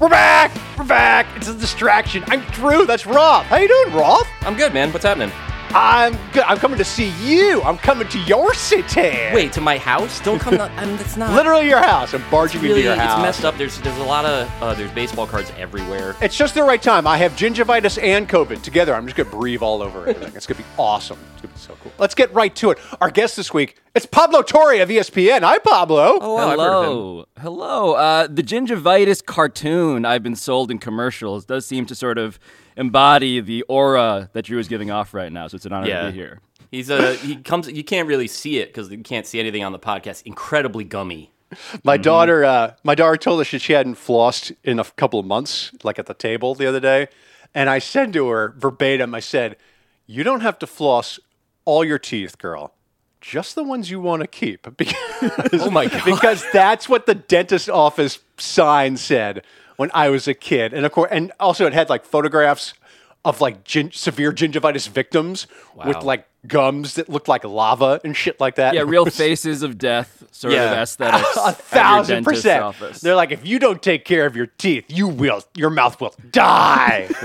We're back. We're back. It's a distraction. I'm Drew. That's Roth. How you doing, Roth? I'm good, man. What's happening? I'm good. I'm coming to see you. I'm coming to your city. Wait, to my house? Don't come. I mean, that's not Literally your house. I'm barging Really, into your house. it's messed up. There's there's a lot of uh, there's baseball cards everywhere. It's just the right time. I have gingivitis and COVID together. I'm just gonna breathe all over everything. It's gonna be awesome. It's gonna be so cool. Let's get right to it. Our guest this week, it's Pablo Torre of ESPN. Hi, Pablo. Oh, I've heard of him. Hello. Hello. Uh, the gingivitis cartoon I've been sold in commercials does seem to sort of embody the aura that Drew is giving off right now. So it's an honor Yeah. to be here. He's a he comes. You can't really see it because you can't see anything on the podcast. Incredibly gummy. My Mm-hmm. daughter, uh, my daughter told us that she hadn't flossed in a couple of months, like at the table the other day. And I said to her verbatim, I said, "You don't have to floss all your teeth, girl. Just the ones you want to keep." Because, Oh my God. Because that's what the dentist office sign said when I was a kid, and of course, and also it had like photographs of like gin- severe gingivitis victims with like gums that looked like lava and shit like that. Yeah, real faces of death sort Yeah. of aesthetics. a thousand percent. Office. They're like, if you don't take care of your teeth, you will, your mouth will die.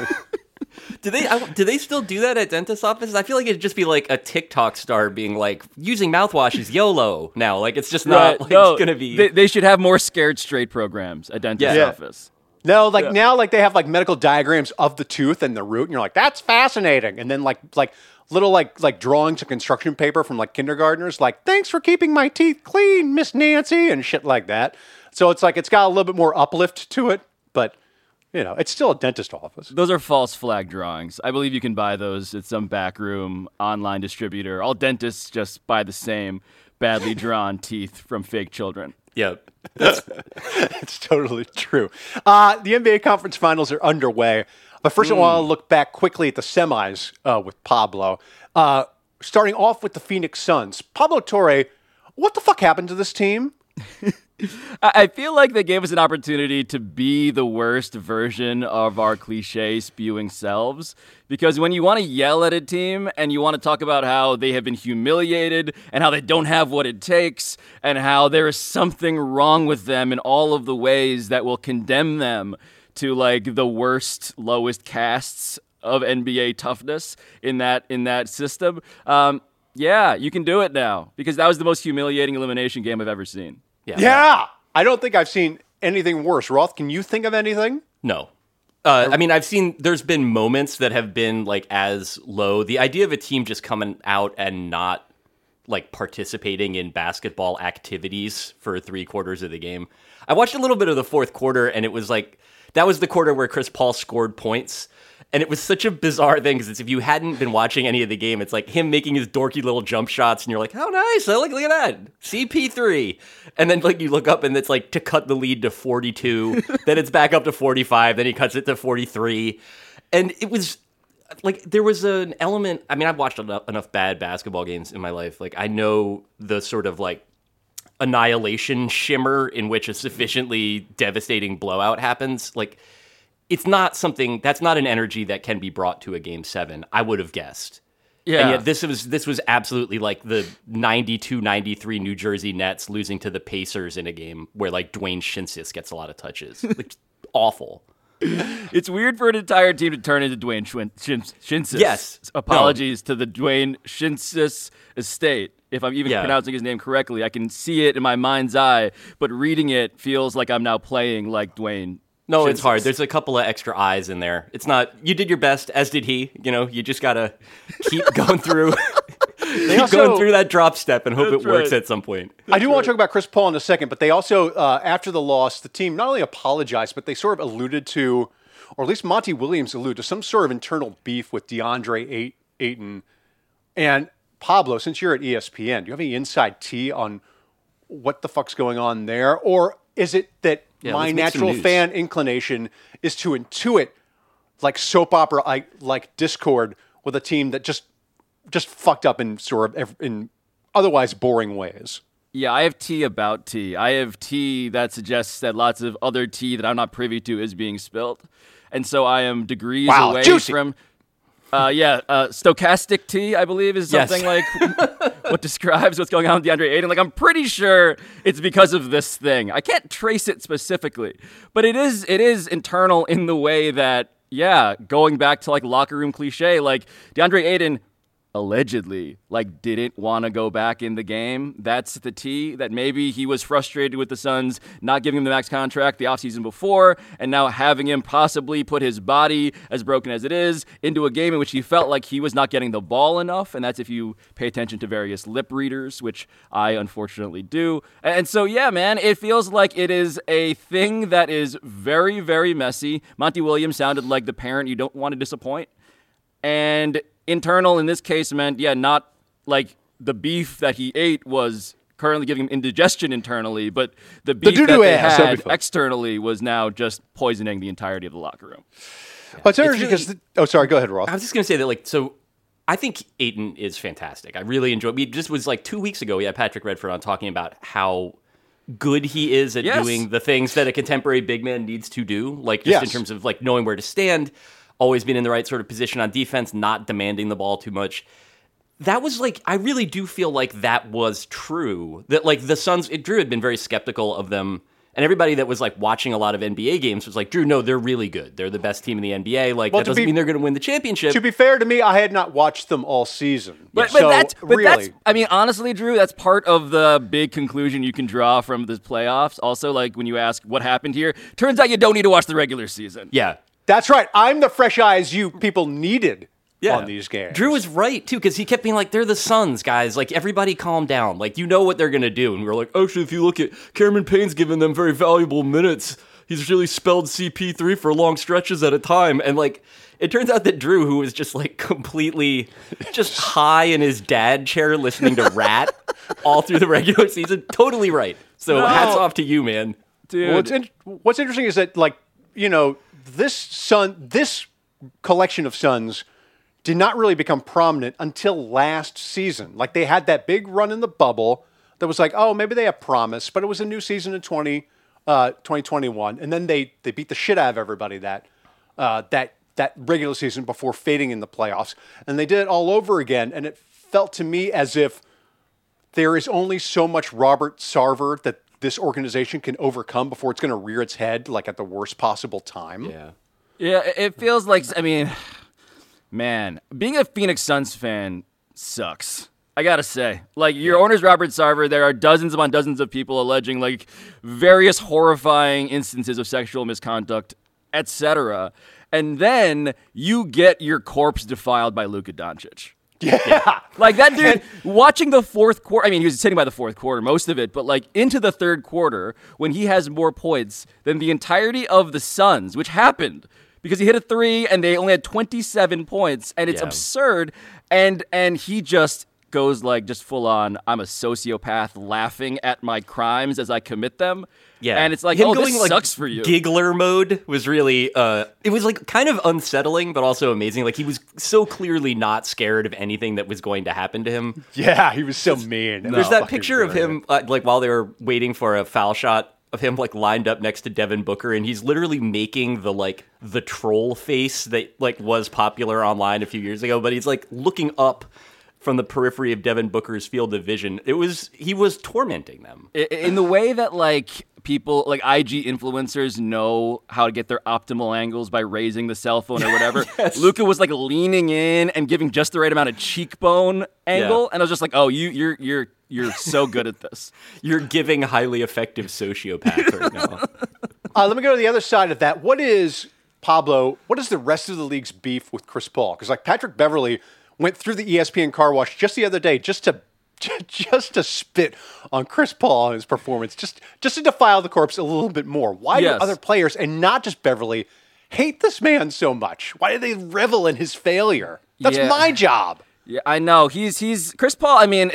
Do they I, do they still do that at dentist offices? I feel like it'd just be like a TikTok star being like using mouthwash is YOLO now. Like it's just not Right, like no, gonna be. They, they should have more scared straight programs at dentist Yeah. office. No, like now, like they have like medical diagrams of the tooth and the root, and you're like, that's fascinating. And then like like little like like drawings of construction paper from like kindergartners, like thanks for keeping my teeth clean, Miss Nancy, and shit like that. So it's like it's got a little bit more uplift to it, but you know, it's still a dentist office. Those are false flag drawings. I believe you can buy those at some backroom online distributor. All dentists just buy the same badly drawn teeth from fake children. Yep. It's totally true. Uh, the NBA conference finals are underway. But first, of all, I want to look back quickly at the semis uh, with Pablo. Uh, starting off with the Phoenix Suns. Pablo Torre, what the fuck happened to this team? I feel like they gave us an opportunity to be the worst version of our cliche spewing selves. Because when you want to yell at a team and you want to talk about how they have been humiliated and how they don't have what it takes and how there is something wrong with them in all of the ways that will condemn them to like the worst, lowest castes of NBA toughness in that in that system. Um, yeah, you can do it now because that was the most humiliating elimination game I've ever seen. Yeah. Yeah. I don't think I've seen anything worse. Roth, can you think of anything? No. Uh, I mean, I've seen there's been moments that have been like as low. The idea of a team just coming out and not like participating in basketball activities for three quarters of the game. I watched a little bit of the fourth quarter, and it was like that was the quarter where Chris Paul scored points. And it was such a bizarre thing because if you hadn't been watching any of the game, it's like him making his dorky little jump shots, and you're like, "How nice! I like look at that CP3." And then like you look up, and it's like to cut the lead to 42. then it's back up to 45. Then he cuts it to 43, and it was like there was an element. I mean, I've watched enough, enough bad basketball games in my life. Like I know the sort of like annihilation shimmer in which a sufficiently devastating blowout happens. Like it's not something that's not an energy that can be brought to a game seven. I would have guessed. Yeah. And yet this was this was absolutely like the 92-93 New Jersey Nets losing to the Pacers in a game where like Dwayne Schintzius gets a lot of touches. Like awful. It's weird for an entire team to turn into Dwayne Schwin- Shin- Schintzius. Yes. Apologies to the Dwayne Schintzius estate. If I'm even Yeah. pronouncing his name correctly, I can see it in my mind's eye, but reading it feels like I'm now playing like Dwayne. No, it's hard. There's a couple of extra eyes in there. It's not. You did your best, as did he. You know, you just gotta keep going through, keep also- going through that drop step and hope it works right. at some point. I do want to talk about Chris Paul in a second, but they also, uh, after the loss, the team not only apologized, but they sort of alluded to, or at least Monty Williams alluded to, some sort of internal beef with DeAndre Ay- Ayton. And Pablo, since you're at ESPN, do you have any inside tea on what the fuck's going on there? Or is it that Yeah, my let's make some natural fan inclination is to intuit like soap opera like, like discord with a team that just just fucked up in sort of in otherwise boring ways? Yeah, I have tea about tea. I have tea that suggests that lots of other tea that I'm not privy to is being spilt. And so I am degrees Wow, away juicy. from. Uh, yeah, uh, stochastic tea, I believe, is Yes. something like what describes what's going on with DeAndre Ayton. Like I'm pretty sure it's because of this thing. I can't trace it specifically, but it is it is internal in the way that yeah, going back to like locker room cliche, like DeAndre Ayton allegedly like didn't want to go back in the game. That's the tea that maybe he was frustrated with the Suns not giving him the max contract the offseason before and now having him possibly put his body as broken as it is into a game in which he felt like he was not getting the ball enough and that's if you pay attention to various lip readers which I unfortunately do. And so yeah, man, it feels like it is a thing that is very very messy. Monty Williams sounded like the parent you don't want to disappoint. And internal in this case meant, yeah, not like the beef that he ate was currently giving him indigestion internally, but the beef doo-doo that they ass, had that'd be fun. externally was now just poisoning the entirety of the locker room. Well, it's interesting really- because. oh, sorry. Go ahead, Roth. I was just gonna say that, like, so I think Ayton is fantastic. I really enjoy. We just was like two weeks ago. We had Patrick Redford on talking about how good he is at Yes. doing the things that a contemporary big man needs to do, like just in terms of like knowing where to stand, always being in the right sort of position on defense, not demanding the ball too much. That was like I really do feel like that was true. That like the Suns, it, Drew had been very skeptical of them. And everybody that was like watching a lot of NBA games was like, Drew, no, they're really good. They're the best team in the NBA. Like Well, that doesn't be- mean they're going to win the championship. To be fair to me, I had not watched them all season. But, but so that's but really, that's I mean honestly, Drew, that's part of the big conclusion you can draw from the playoffs. Also, like when you ask what happened here, turns out you don't need to watch the regular season. yeah. That's right. I'm the fresh eyes you people needed Yeah. on these games. Drew was right too because he kept being like, "They're the Suns, guys. Like everybody, calm down. Like you know what they're gonna do." And we are like, "Oh, "Actually, if you look at Cameron Payne's giving them very valuable minutes. He's really spelled CP3 for long stretches at a time." And like, it turns out that Drew, who was just like completely just high in his dad chair listening to Rat all through the regular season, totally right. So No. hats off to you, man. Dude. What's, in, what's interesting is that, like, you know, this Sun, this collection of Suns did not really become prominent until last season. Like, they had that big run in the bubble that was like, oh, maybe they have promise, but it was a new season in 20, uh, 2021. And then they, they beat the shit out of everybody that, uh, that, that regular season before fading in the playoffs. And they did it all over again. And it felt to me as if there is only so much Robert Sarver that this organization can overcome before it's going to rear its head like at the worst possible time. Yeah. Yeah, it- it feels like I mean, man, being a Phoenix Suns fan sucks. I gotta say, like your owner's Robert Sarver. There are dozens upon dozens of people alleging like various horrifying instances of sexual misconduct, etc. And then you get your corpse defiled by Luka Doncic. Yeah. Like that dude watching the fourth quarter. I mean, he was sitting by the fourth quarter, most of it, but like into the third quarter when he has more points than the entirety of the Suns, which happened because he hit a three and they only had 27 points, and it's Yeah. absurd. And and he just goes like just full on. I'm a sociopath, laughing at my crimes as I commit them. Yeah, and it's like, Him oh, going, this like, sucks for you. Giggler mode was really, uh, it was like kind of unsettling, but also amazing. Like he was so clearly not scared of anything that was going to happen to him. Yeah, he was so mean. There's Oh, that picture of him, uh, like while they were waiting for a foul shot of him, like lined up next to Devin Booker, and he's literally making the like the troll face that like was popular online a few years ago. But he's like looking up from the periphery of Devin Booker's field of vision. It was he was tormenting them. In the way that like people like IG influencers know how to get their optimal angles by raising the cell phone or whatever. Luka was like leaning in and giving just the right amount of cheekbone angle, and I was just like, "Oh, you you're you're you're so good at this." You're giving highly effective sociopath right now. Uh, let me go to the other side of that. What is Pablo? What is the rest of the league's beef with Chris Paul? Because like Patrick Beverley went through the ESPN car wash just the other day just to just to spit on Chris Paul and his performance, just just to defile the corpse a little bit more. Why Yes. do other players and not just Beverley hate this man so much? Why do they revel in his failure? That's Yeah. my job. Yeah, I know. He's he's Chris Paul. I mean,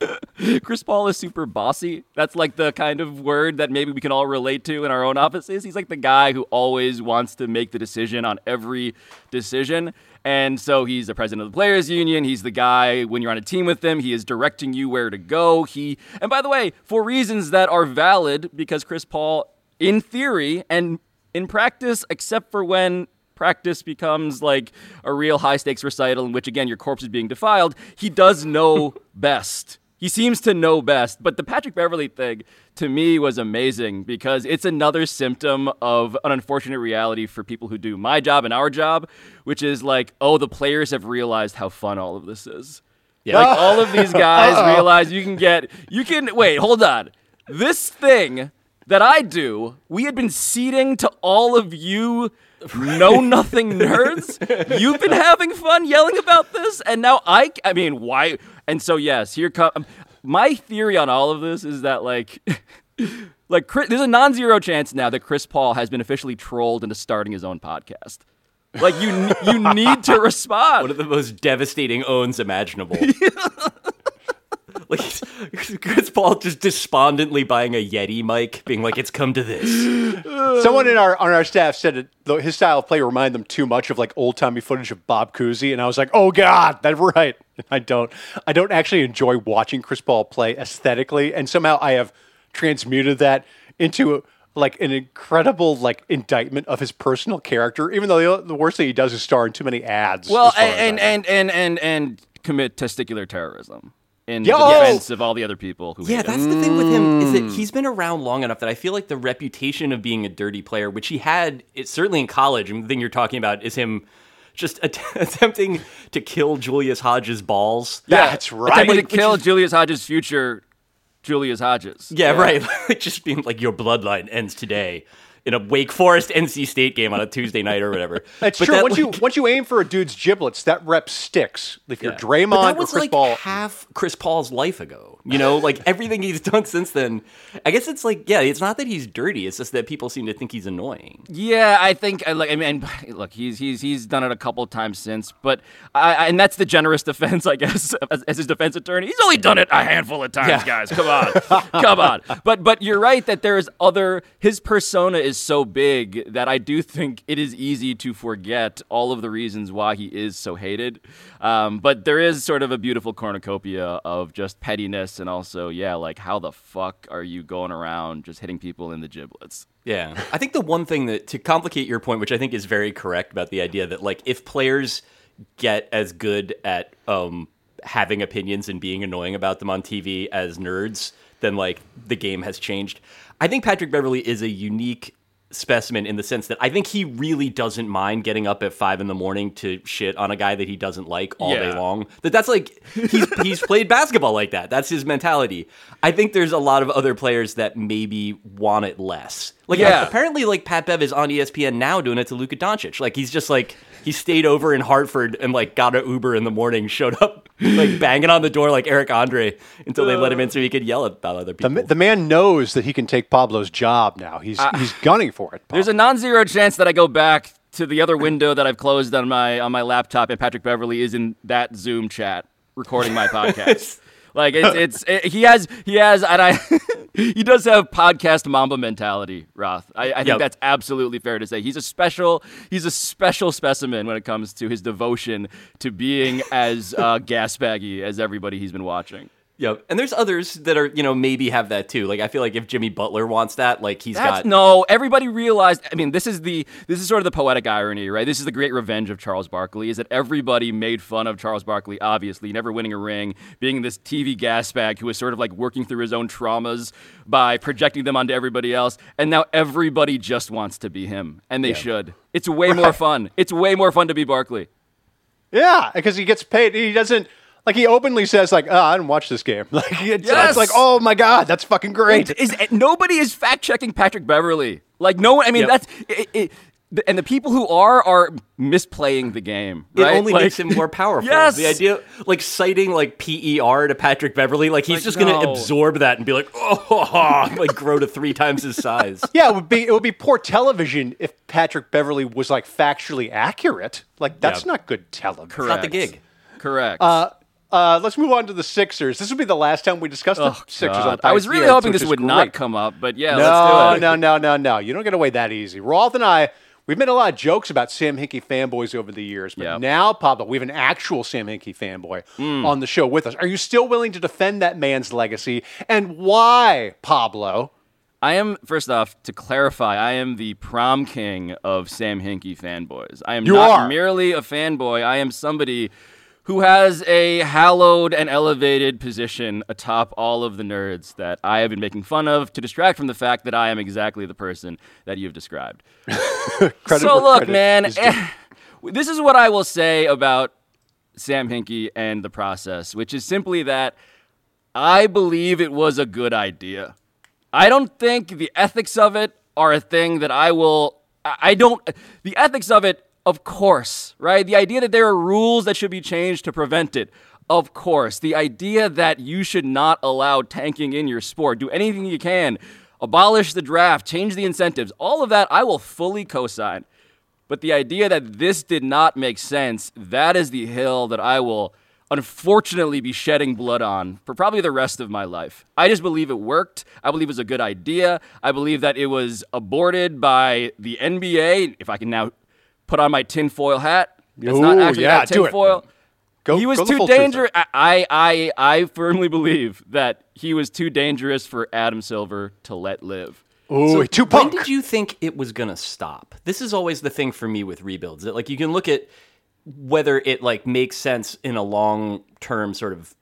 Chris Paul is super bossy. That's like the kind of word that maybe we can all relate to in our own offices. He's like the guy who always wants to make the decision on every decision. And so he's the president of the players union. He's the guy when you're on a team with him, he is directing you where to go. He And by the way, for reasons that are valid because Chris Paul in theory and in practice except for when practice becomes like a real high stakes recital in which again your corpse is being defiled, he does know best. He seems to know best. But the Patrick Beverley thing to me was amazing because it's another symptom of an unfortunate reality for people who do my job and our job, which is like, oh, the players have realized how fun all of this is. Yeah. Like all of these guys realize you can get you can wait, hold on. This thing that I do, we had been seeding to all of you know nothing nerds. You've been having fun yelling about this, and now I I mean, why and so yes, here come my theory on all of this is that like like Chris, there's a non-zero chance now that Chris Paul has been officially trolled into starting his own podcast. Like you you need to respond. One of the most devastating owns imaginable. like Chris Paul just despondently buying a Yeti mic, being like, "It's come to this." Someone in our on our staff said it, though his style of play reminded them too much of like old timey footage of Bob Cousy, and I was like, "Oh God, that's right." I don't, I don't actually enjoy watching Chris Paul play aesthetically, and somehow I have transmuted that into like an incredible like indictment of his personal character. Even though the, the worst thing he does is star in too many ads. Well, as far as I and and, and and and commit testicular terrorism in Yeah, the defense of all the other people who Yeah, hate him. that's the thing with him is that mm. he's been around long enough that I feel like the reputation of being a dirty player, which he had, it, certainly in college, and the thing you're talking about is him just att- attempting to kill Julius Hodge's balls. that's right. Attempting Like, to kill Julius Hodge's future Julius Hodges. Yeah, right. Like just being like your bloodline ends today in a Wake Forest NC State game on a Tuesday night or whatever. That's But true. that, once you once you aim for a dude's giblets, that rep sticks. If you're Yeah. Draymond But that or was Chris like Paul, half Chris Paul's life ago. You know, like everything he's done since then. I guess it's like, yeah, it's not that he's dirty. It's just that people seem to think he's annoying. Yeah, I think I like. I mean, look, he's he's he's done it a couple times since, but I, I and that's the generous defense, I guess, as, as his defense attorney. He's only done it a handful of times, Yeah. guys. Come on, come on. But but you're right that there's other. His persona is so big that I do think it is easy to forget all of the reasons why he is so hated. Um, but there is sort of a beautiful cornucopia of just pettiness and also, yeah, like how the fuck are you going around just hitting people in the giblets? Yeah. I think the one thing that, to complicate your point, which I think is very correct about the idea that, like, if players get as good at um, having opinions and being annoying about them on TV as nerds, then, like, the game has changed. I think Patrick Beverley is a unique specimen in the sense that I think he really doesn't mind getting up at five in the morning to shit on a guy that he doesn't like all day long. That that's like he's he's played basketball like that. That's his mentality. I think there's a lot of other players that maybe want it less. Like Yeah. apparently, like Pat Bev is on ESPN now doing it to Luka Doncic. Like he's just like he stayed over in Hartford and like got an Uber in the morning, showed up like banging on the door like Eric Andre until they let him in so he could yell about other people. ma- the man knows that he can take Pablo's job now. He's he's gunning for it. There's a non-zero chance that I go back to the other window that I've closed on my on my laptop, and Patrick Beverley is in that Zoom chat recording my podcast. Like it's it's it, he has he has and I he does have podcast Mamba mentality, Roth. I, I think Yep. that's absolutely fair to say. He's a special he's a special specimen when it comes to his devotion to being as uh, gasbaggy as everybody he's been watching. Yep. And there's others that are, you know, maybe have that too. Like I feel like if Jimmy Butler wants that, like he's That's, got no, everybody realized. I mean, this is the this is sort of the poetic irony, right? This is the great revenge of Charles Barkley. Is that everybody made fun of Charles Barkley, obviously never winning a ring, being this TV gas bag who was sort of like working through his own traumas by projecting them onto everybody else, and now everybody just wants to be him, and they should. It's way more fun. It's way more fun to be Barkley. Yeah, because he gets paid. He doesn't like he openly says like, "Oh, I didn't watch this game." Like it's, Yes! it's like, "Oh my god, that's fucking great." Is nobody is fact checking Patrick Beverley? Like no one. I mean, Yep. that's it, it, and the people who are are misplaying the game. it only Like- makes him more powerful. Yes! The idea like citing like PER to Patrick Beverley, like he's Like, just gonna absorb that and be like, oh like grow to three times his size. yeah, it would be it would be poor television if Patrick Beverley was like factually accurate. Like that's Yeah. not good television. Correct. Not the gig. Correct. Uh, uh, let's move on to the Sixers. This will be the last time we discuss the Oh, Sixers God. on I was really hoping this would great. not come up, but yeah, No, let's do it. no, no, no, no. You don't get away that easy. Roth and I, we've made a lot of jokes about Sam Hinkie fanboys over the years, but Yep. now, Pablo, we have an actual Sam Hinkie fanboy Hmm. on the show with us. Are you still willing to defend that man's legacy? And why, Pablo? I am first off to clarify. I am the prom king of Sam Hinkie fanboys. I am You not are. merely a fanboy. I am somebody who has a hallowed and elevated position atop all of the nerds that I have been making fun of to distract from the fact that I am exactly the person that you've described. So look, man, is eh, this is what I will say about Sam Hinkie and the process, which is simply that I believe it was a good idea. I don't think the ethics of it are a thing that I will. I I don't. The ethics of it, of course, right? The idea that there are rules that should be changed to prevent it, of course. The idea that you should not allow tanking in your sport, do anything you can, abolish the draft, change the incentives, all of that I will fully co sign. But the idea that this did not make sense, that is the hill that I will unfortunately be shedding blood on for probably the rest of my life. I just believe it worked. I believe it was a good idea. I believe that it was aborted by the NBA. If I can now put on my tinfoil hat, it's not actually yeah, that do it. tinfoil. Go- he was go too dangerous. I, I, I firmly believe that he was too dangerous for Adam Silver to let live. Ooh, too When did you think it was going to stop? This is always the thing for me with rebuilds. That like you can look at whether it like makes sense in a long term sort of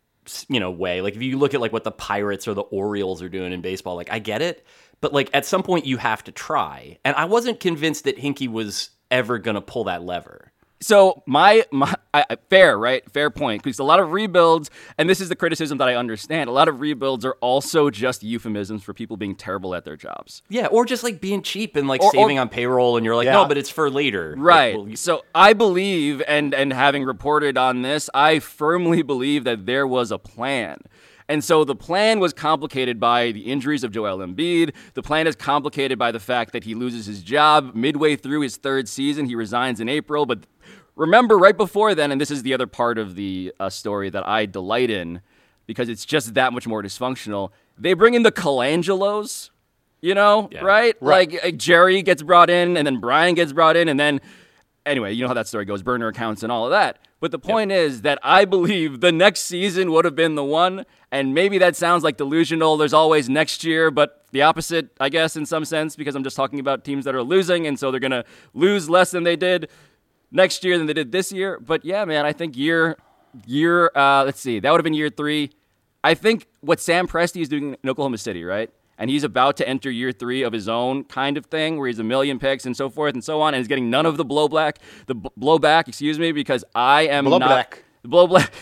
you know way. Like if you look at like what the Pirates or the Orioles are doing in baseball, like I get it, but like at some point you have to try. And I wasn't convinced that Hinkie was ever going to pull that lever. So my my I, I- fair right fair point because a lot of rebuilds and this is the criticism that I understand. A lot of rebuilds are also just euphemisms for people being terrible at their jobs. Yeah, or just like being cheap and like Or- or- saving on payroll, and you're like, Yeah. no, but it's for later. Like, Right. well, so I believe, and and having reported on this, I firmly believe that there was a plan. And so the plan was complicated by the injuries of Joel Embiid. The plan is complicated by the fact that he loses his job midway through his third season. He resigns in April. But remember, right before then, and this is the other part of the uh, story that I delight in because it's just that much more dysfunctional. They bring in the Colangelos, you know, Yeah. right? Right. Like uh, Jerry gets brought in, and then Bryan gets brought in, and then anyway, you know how that story goes, burner accounts and all of that. But the point is that I believe the next season would have been the one, and maybe that sounds like delusional. There's always next year, but the opposite, I guess, in some sense, because I'm just talking about teams that are losing, and so they're gonna lose less than they did next year than they did this year. But yeah, man, I think year year uh, let's see, that would have been year three. I think what Sam Presti is doing in Oklahoma City, right? And he's about to enter year three of his own kind of thing, where he's a million picks and so forth and so on, and he's getting none of the blowback, the b- blowback, excuse me, because I am Blow not black. the blow black.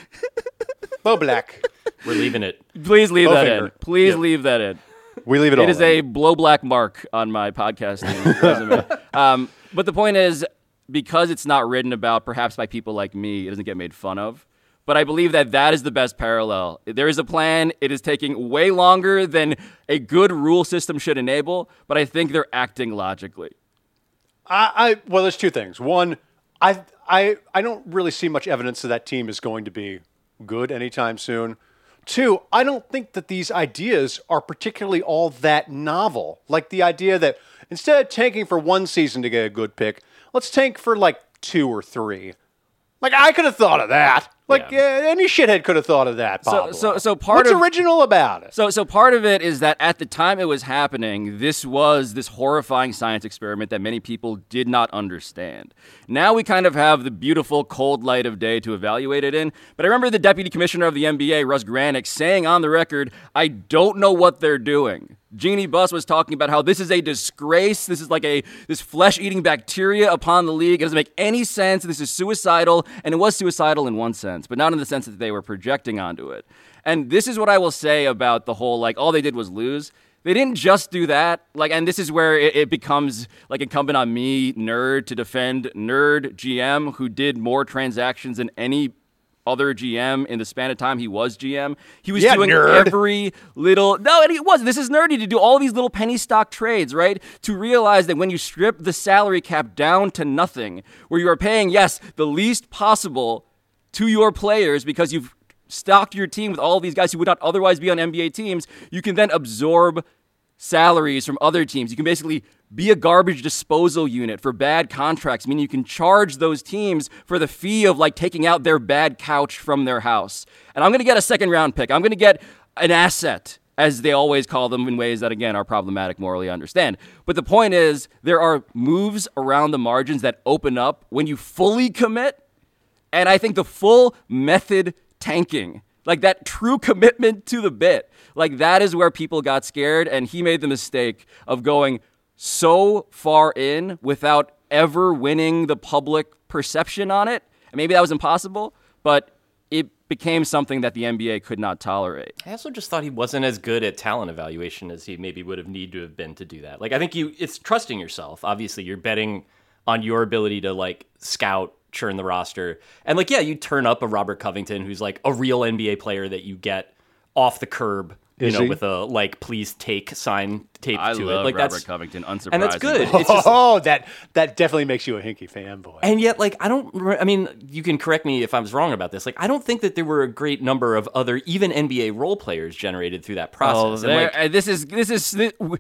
Bo Black. we're leaving it. Please leave that Bowfinger. in. Please Yeah. leave that in. We leave it all. It is in. a blow black mark on my podcasting resume. Um, but the point is, because it's not written about, perhaps by people like me, it doesn't get made fun of. But I believe that that is the best parallel. There is a plan. It is taking way longer than a good rule system should enable, but I think they're acting logically. I, I well, there's two things. One, I I I don't really see much evidence that that team is going to be good anytime soon. Two, I don't think that these ideas are particularly all that novel. Like the idea that instead of tanking for one season to get a good pick, let's tank for like two or three. Like I could have thought of that. Like Yeah. uh, any shithead could have thought of that. So- Bob so- so part What's of- original about it? So, so part of it is that at the time it was happening, this was this horrifying science experiment that many people did not understand. Now we kind of have the beautiful cold light of day to evaluate it in. But I remember the deputy commissioner of the NBA, Russ Granik, saying on the record, "I don't know what they're doing." Jeanie Buss was talking about how this is a disgrace. This is like a this flesh-eating bacteria upon the league. It doesn't make any sense. This is suicidal, and it was suicidal in one sense, but not in the sense that they were projecting onto it. And this is what I will say about the whole like all they did was lose. They didn't just do that. Like, and this is where it, it becomes like incumbent on me, nerd, to defend nerd GM who did more transactions than any other GM in the span of time he was GM. He was Yeah, doing nerd. every little no, and it wasn't. This is nerdy to do all these little penny stock trades, right? To realize that when you strip the salary cap down to nothing, where you are paying yes the least possible to your players because you've stocked your team with all these guys who would not otherwise be on NBA teams, you can then absorb salaries from other teams. You can basically be a garbage disposal unit for bad contracts, meaning you can charge those teams for the fee of like taking out their bad couch from their house. And I'm going to get a second round pick. I'm going to get an asset as they always call them in ways that again are problematic morally I understand. But the point is there are moves around the margins that open up when you fully commit and I think the full method tanking, like that true commitment to the bit, like that is where people got scared. And he made the mistake of going so far in without ever winning the public perception on it. And maybe that was impossible, but it became something that the NBA could not tolerate. I also just thought he wasn't as good at talent evaluation as he maybe would have needed to have been to do that. Like I think you it's trusting yourself. Obviously, you're betting on your ability to like scout churn the roster. And like, yeah, you turn up a Robert Covington who's like a real NBA player that you get off the curb, you Is know, he? with a like please take sign taped I to love it. Like Robert that's Covington, unsurprisingly. and that's good. It's just Oh, that that definitely makes you a Hinkie fanboy. and yet, like, I don't. re- I mean, you can correct me if I was wrong about this. Like, I don't think that there were a great number of other, even NBA role players generated through that Oh, process. And, there, like, uh, this is this is thi- w-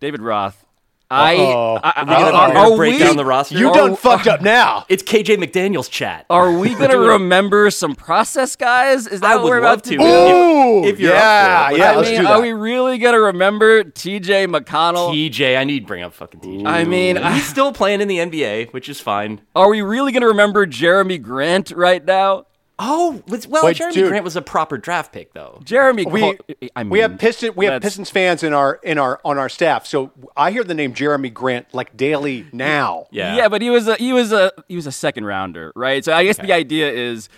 David Roth. I, Uh-oh. I, I- Are we gonna- are, are we gonna are break we, down the roster? you are- done fucked up now. it's KJ McDaniel's chat. Are we gonna remember some process guys? Is that I what would we're love about to. to do? Ooh, if you're yeah, up for it. yeah, I let's mean, do that. are we really gonna remember T.J. McConnell? TJ, I need to bring up fucking TJ. I mean, I- he's still playing in the NBA, which is fine. are we really gonna remember Jeremy Grant right now? Oh, was- well, Wait, Jeremy dude. Grant was a proper draft pick, though. Jeremy, we Col- I mean, we have Piston we have Pistons fans in our in our on our staff. So I hear the name Jeremy Grant like daily now. Yeah, Yeah, but he was a he was a he was a second rounder, right? So I guess the idea is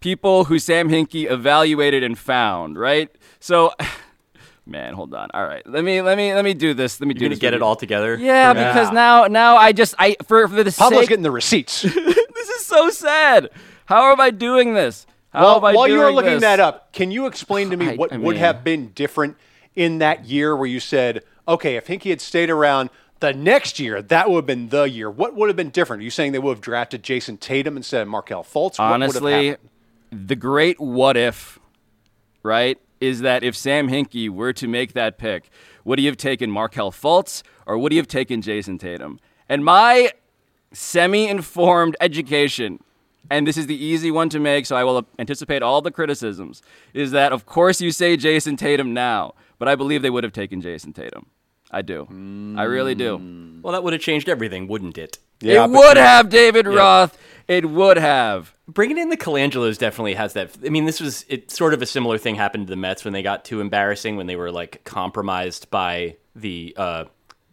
people who Sam Hinkie evaluated and found, right? So man, hold on. All right. Let me let me let me do this. Let me do You're gonna this get it all together. Yeah, Yeah. because now now I just I for for the Pablo's sake getting the receipts. this is so sad. How am I doing this? How well, am I while you were looking this? that up, can you explain to me I- what I would have been different in that year where you said, okay, if Hinkie had stayed around the next year, that would have been the year. What would have been different? Are you saying they would have drafted Jayson Tatum instead of Markelle Fultz? What would have Honestly, the great what if, right, is that if Sam Hinkie were to make that pick, would he have taken Markelle Fultz or would he have taken Jayson Tatum? And my semi informed education, and this is the easy one to make, so I will anticipate all the criticisms, is that of course you say Jayson Tatum now, but I believe they would have taken Jayson Tatum. I do. I really do. Well, that would have changed everything, wouldn't it? Yeah, it but- would have, David Roth. It would have. Bringing in the Colangelos definitely has that. I mean, this was it. Sort of a similar thing happened to the Mets when they got too embarrassing when they were like compromised by the uh,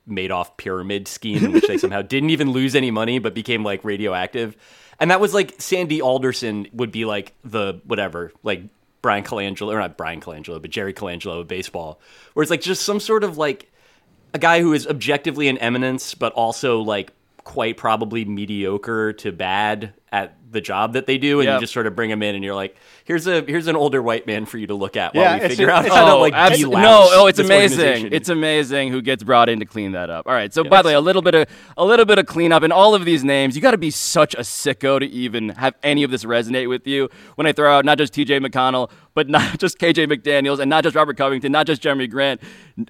Madoff pyramid scheme, in which they somehow didn't even lose any money but became like radioactive. And that was like Sandy Alderson would be like the whatever, like Bryan Colangelo, or not Bryan Colangelo, but Jerry Colangelo of baseball, where it's like just some sort of like a guy who is objectively an eminence, but also like quite probably mediocre to bad at the job that they do, and Yep. you just sort of bring them in, and you're like, "Here's a here's an older white man for you to look at Yeah, while we it's- figure out it's- how to Oh, like abs- de-louse no, oh, it's amazing. It's amazing who gets brought in to clean that up. All right, so by the way, a little bit of a little bit of cleanup in all of these names. You got to be such a sicko to even have any of this resonate with you. When I throw out not just T.J. McConnell, but not just K.J. McDaniel's, and not just Robert Covington, not just Jeremy Grant,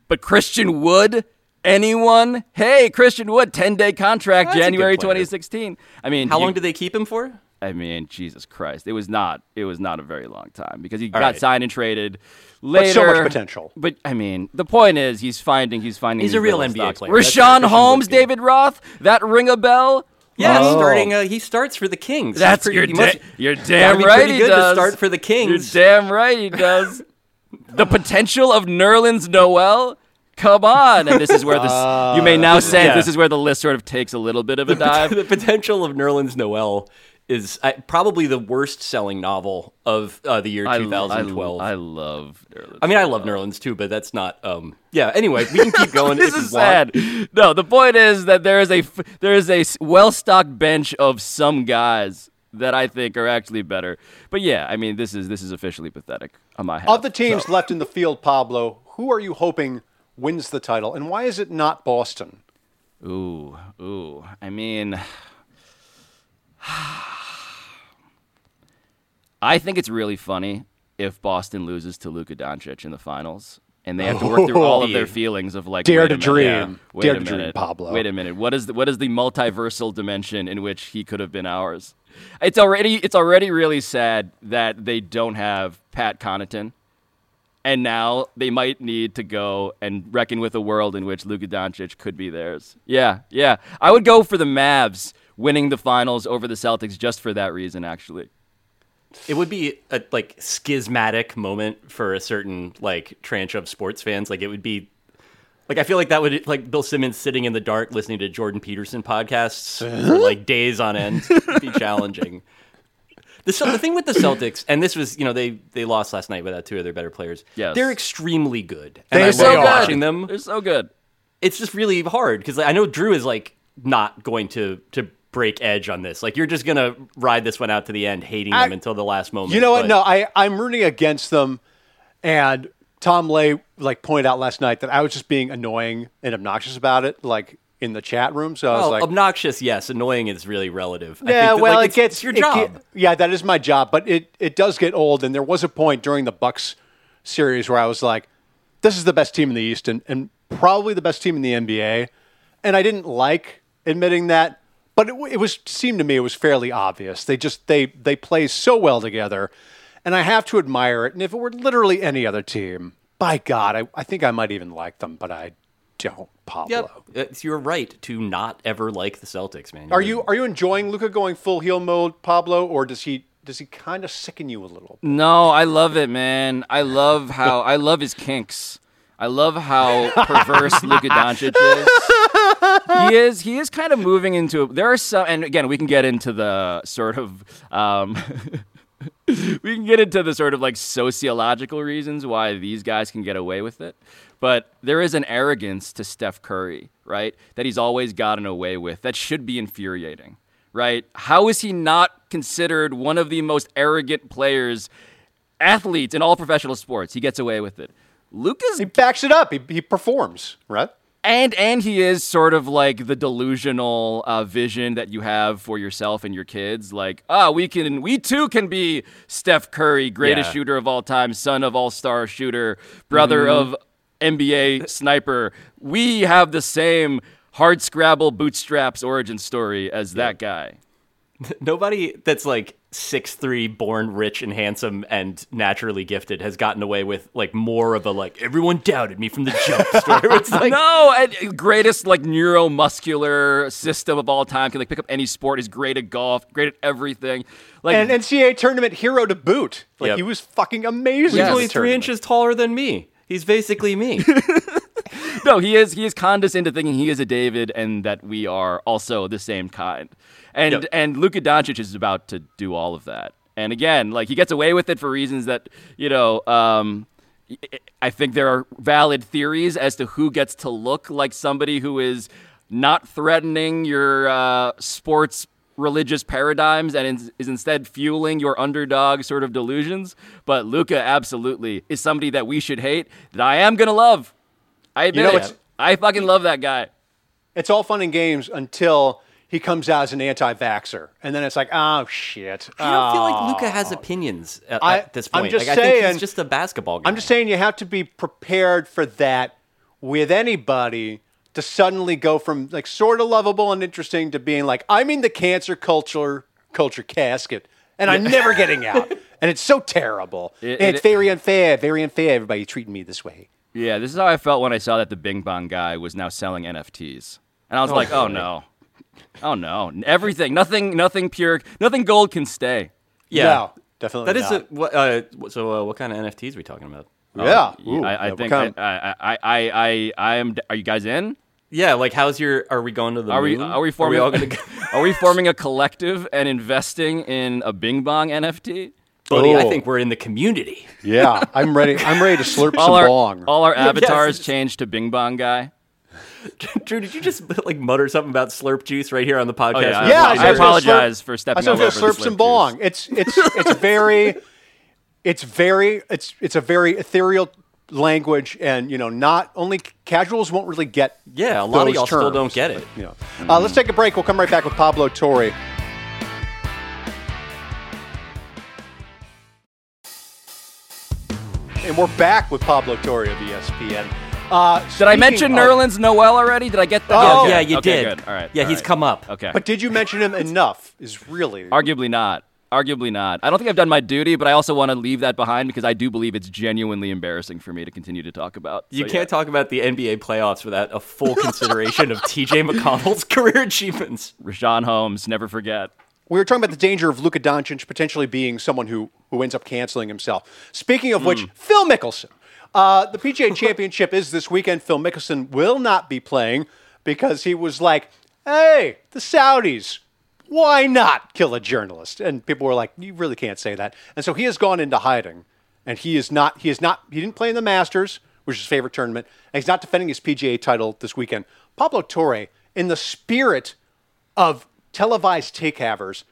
but Christian Wood. Anyone? Hey, Christian Wood, ten day contract, That's January 2016. I mean, how you- long did they keep him for? I mean, Jesus Christ, it was not. It was not a very long time because he All got right. signed and traded later. But so much potential. But I mean, the point is, he's finding. He's finding. He's a real NBA stocks. player. Richaun Holmes, David Roth. That ring a bell. Yeah, Oh. starting. Uh, he starts for the Kings. That's pretty- your he da- must- you're damn be right. pretty he good does. to start for the Kings. You're damn right. He does. the potential of Nerlens Noel. Come on, and this is where this. you may now say, yeah. this is where the list sort of takes a little bit of a dive. the potential of Nerlens Noel is uh, probably the worst selling novel of uh, the year 2012. I, I love Nerlens. I mean, I love Nerlens too, but that's not. Um, yeah. Anyway, we can keep going. this if is you want. sad. No, the point is that there is a f- there is a well stocked bench of some guys that I think are actually better. But yeah, I mean, this is this is officially pathetic on my half. Of the teams So- left in the field, Pablo, who are you hoping wins the title, and why is it not Boston? Ooh, ooh. I mean, I think it's really funny if Boston loses to Luka Doncic in the finals. And they have to work through all of their feelings of like Dare to minute, dream. yeah, wait Dare a to dream, Pablo. Wait a minute. What is the, what is the multiversal dimension in which he could have been ours? It's already it's already really sad that they don't have Pat Connaughton. And now they might need to go and reckon with a world in which Luka Doncic could be theirs. Yeah, yeah. I would go for the Mavs winning the finals over the Celtics just for that reason, actually. It would be a like schismatic moment for a certain like tranche of sports fans. Like it would be like I feel like that would like Bill Simmons sitting in the dark listening to Jordan Peterson podcasts for like days on end be challenging. The, the thing with the Celtics, and this was, you know, they they lost last night without two of their better players. Yes. they're extremely good. And They- I they love are. watching them. They're so good. It's just really hard because I know Drew is like not going to to break edge on this. Like you're just gonna ride this one out to the end, hating I- them until the last moment. You know what? But- No, I I'm rooting against them, and Tom Ley like pointed out last night that I was just being annoying and obnoxious about it, like in the chat room. So I was Well, like, obnoxious, yes. Annoying is really relative. I yeah, think that, well, like, it it's, gets it's your it job. get- yeah, that is my job, but it it does get old. And there was a point during the Bucks series where I was like, this is the best team in the East, and, and probably the best team in the NBA. And I didn't like admitting that, but it, it was seemed to me it was fairly obvious. They just they they play so well together, and I have to admire it. And if it were literally any other team, by God, I, I think I might even like them, but I don't. Pablo. Yep, it's your right to not ever like the Celtics, man. Are You're- you are you enjoying Luka going full heel mode, Pablo, or does he does he kind of sicken you a little? No, I love it, man. I love how I love his kinks. I love how perverse Luka Doncic is. He is he is kind of moving into there are some and again we can get into the sort of um we can get into the sort of like sociological reasons why these guys can get away with it. But there is an arrogance to Steph Curry, right? That he's always gotten away with. That should be infuriating, right? How is he not considered one of the most arrogant players, athletes in all professional sports? He gets away with it. Luka's He backs it up. He, he performs, right? And and he is sort of like the delusional uh, vision that you have for yourself and your kids like ah we can we too can be steph curry greatest Yeah. shooter of all time son of all-star shooter brother Mm-hmm. of nba sniper we have the same hard scrabble bootstraps origin story as that guy Nobody that's like six three, born rich and handsome and naturally gifted has gotten away with like more of a like everyone doubted me from the jump story. where It's like no, and greatest like neuromuscular system of all time. Can like pick up any sport. Is great at golf. Great at everything. Like And NCAA tournament hero to boot. Like Yep. he was fucking amazing. he's only the three inches taller than me. He's basically me. no, he is he is condescending to thinking he is a David and that we are also the same kind. And Yep. and Luka Doncic is about to do all of that. And again, like he gets away with it for reasons that you know. Um, I think there are valid theories as to who gets to look like somebody who is not threatening your uh, sports religious paradigms and is, instead fueling your underdog sort of delusions. But Luka absolutely is somebody that we should hate that I am gonna love. I admit know, it. I fucking love that guy. It's all fun and games until he comes out as an anti-vaxxer, and then it's like, oh shit. I don't feel like Oh. Luka has opinions at, I- at this I'm point. just like, I think saying- he's just a basketball guy. I'm just saying you have to be prepared for that with anybody to suddenly go from like sort of lovable and interesting to being like I'm in the cancer culture culture casket and I'm never getting out. And it's so terrible. It- and it's it- very unfair, very unfair. Everybody treating me this way. Yeah, this is how I felt when I saw that the Bing Bong guy was now selling NFTs, and I was oh, like, oh no, oh no, everything, nothing, nothing pure, nothing gold can stay. yeah, No, definitely that is not. a, what. Uh, so uh, what kind of NFTs are we talking about? yeah. Ooh, I, I yeah, think kind I, of- I, I, I, I, I am. Are you guys in? Yeah, like how's your? Are we going to the Are we? Are we forming? all gonna are we forming a collective and investing in a Bing Bong NFT? Buddy, I Oh. think we're in the community. yeah, I'm ready. I'm ready to slurp some All our, bong. all our avatars yes. changed to Bing Bong guy. Drew, did you just like mutter something about slurp juice right here on the podcast? Oh, yeah, Yeah, I, I I apologize slurp- for I stepping said all to over slurp some juice. bong. It's it's it's very it's very it's it's a very ethereal language, and you know, not only casuals won't really get. Yeah, a lot of those y'all still terms, don't get it. You know, uh, let's take a break. We'll come right back with Pablo Torre. And we're back with Pablo Torre of ESPN. Uh, Did I mention of- Nerlens Noel already? Did I get that? Oh, Okay. yeah, you okay, did. Good. All right. Yeah, all he's right. come up. Okay. But did you mention him enough? Is really Arguably not. Arguably not. I don't think I've done my duty, but I also want to leave that behind because I do believe it's genuinely embarrassing for me to continue to talk about. You So, can't talk about the NBA playoffs without a full consideration of TJ McConnell's career achievements. yeah. Richaun Holmes, never forget. We were talking about the danger of Luka Doncic potentially being someone who, who ends up canceling himself. Speaking of which, Phil Mickelson. Uh, the PGA Championship is this weekend. Phil Mickelson will not be playing because he was like, hey, the Saudis, why not kill a journalist? And people were like, you really can't say that. And so he has gone into hiding. And he is not, he is not, he didn't play in the Masters, which is his favorite tournament. And he's not defending his PGA title this weekend. Pablo Torre, in the spirit of televised take havers,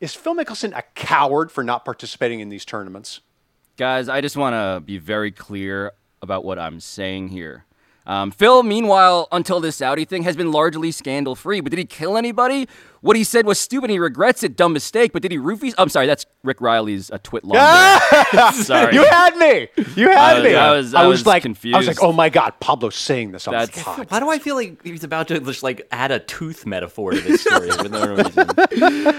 is Phil Mickelson a coward for not participating in these tournaments? Guys, I just want to be very clear about what I'm saying here. Um, Phil, meanwhile, until this Saudi thing, has been largely scandal free. But did he kill anybody? What he said was stupid. He regrets it. Dumb mistake. But did he roofie? I'm sorry. That's Rick Reilly's a twit laundry. sorry. You had me. You had I was- me. I was- I was like, confused. I was like, oh my god, Pablo's saying this on That's- the pod. Why do I feel like he's about to just like add a tooth metaphor to this story for no reason?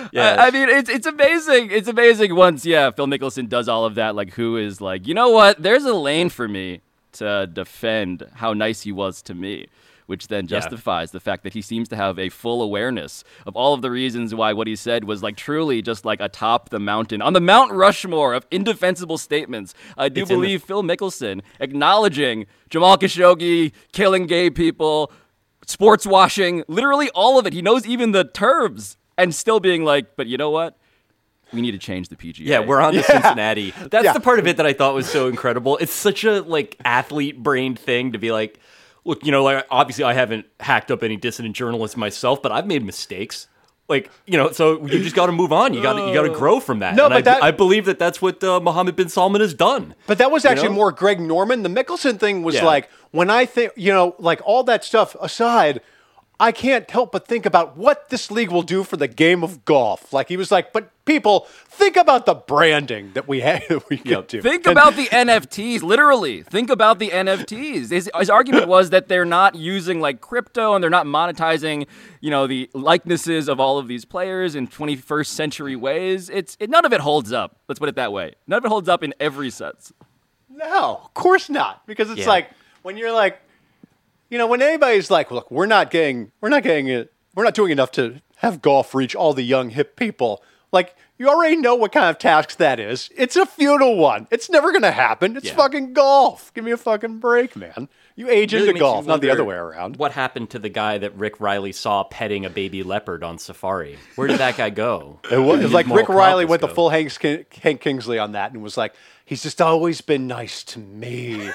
Yeah, I mean, it's it's amazing. It's amazing once, yeah, Phil Mickelson does all of that. Like, who is like, you know what? There's a lane for me to defend how nice he was to me, which then justifies the fact that he seems to have a full awareness of all of the reasons why what he said was like truly just like atop the mountain on the Mount Rushmore of indefensible statements. I do It's in the- believe Phil Mickelson acknowledging Jamal Khashoggi killing gay people sports washing, literally all of it. He knows even the terms and still being like, but you know what? We need to change the PGA. Yeah, we're on to Cincinnati. That's Yeah. the part of it that I thought was so incredible. It's such a like athlete brained thing to be like, look, you know, like obviously I haven't hacked up any dissident journalists myself, but I've made mistakes. Like you know, so you just got to move on. You got to you got to grow from that. No, and but I, that- I believe that that's what uh, Mohammed bin Salman has done. But that was actually know? more Greg Norman. The Mickelson thing was Yeah. like when I think, you know, like all that stuff aside, I can't help but think about what this league will do for the game of golf. Like he was like, but people think about the branding that we have. That we get to. Think And- about the NFTs, literally. Think about the NFTs. His, his argument was that they're not using like crypto and they're not monetizing, you know, the likenesses of all of these players in 21st century ways. It's it, none of it holds up. Let's put it that way. None of it holds up in every sense. No, of course not. Because it's Yeah. like when you're like, you know, when anybody's like, look, we're not getting, we're not getting it, we're not doing enough to have golf reach all the young hip people. Like you already know what kind of task that is. It's a futile one. It's never going to happen. It's Yeah. fucking golf. Give me a fucking break, man. You age Really into golf, not the other way around. What happened to the guy that Rick Reilly saw petting a baby leopard on safari? Where did that guy go? It was, Where did like Rick Reilly went the full Hank, Hank Kingsley on that and was like, he's just always been nice to me.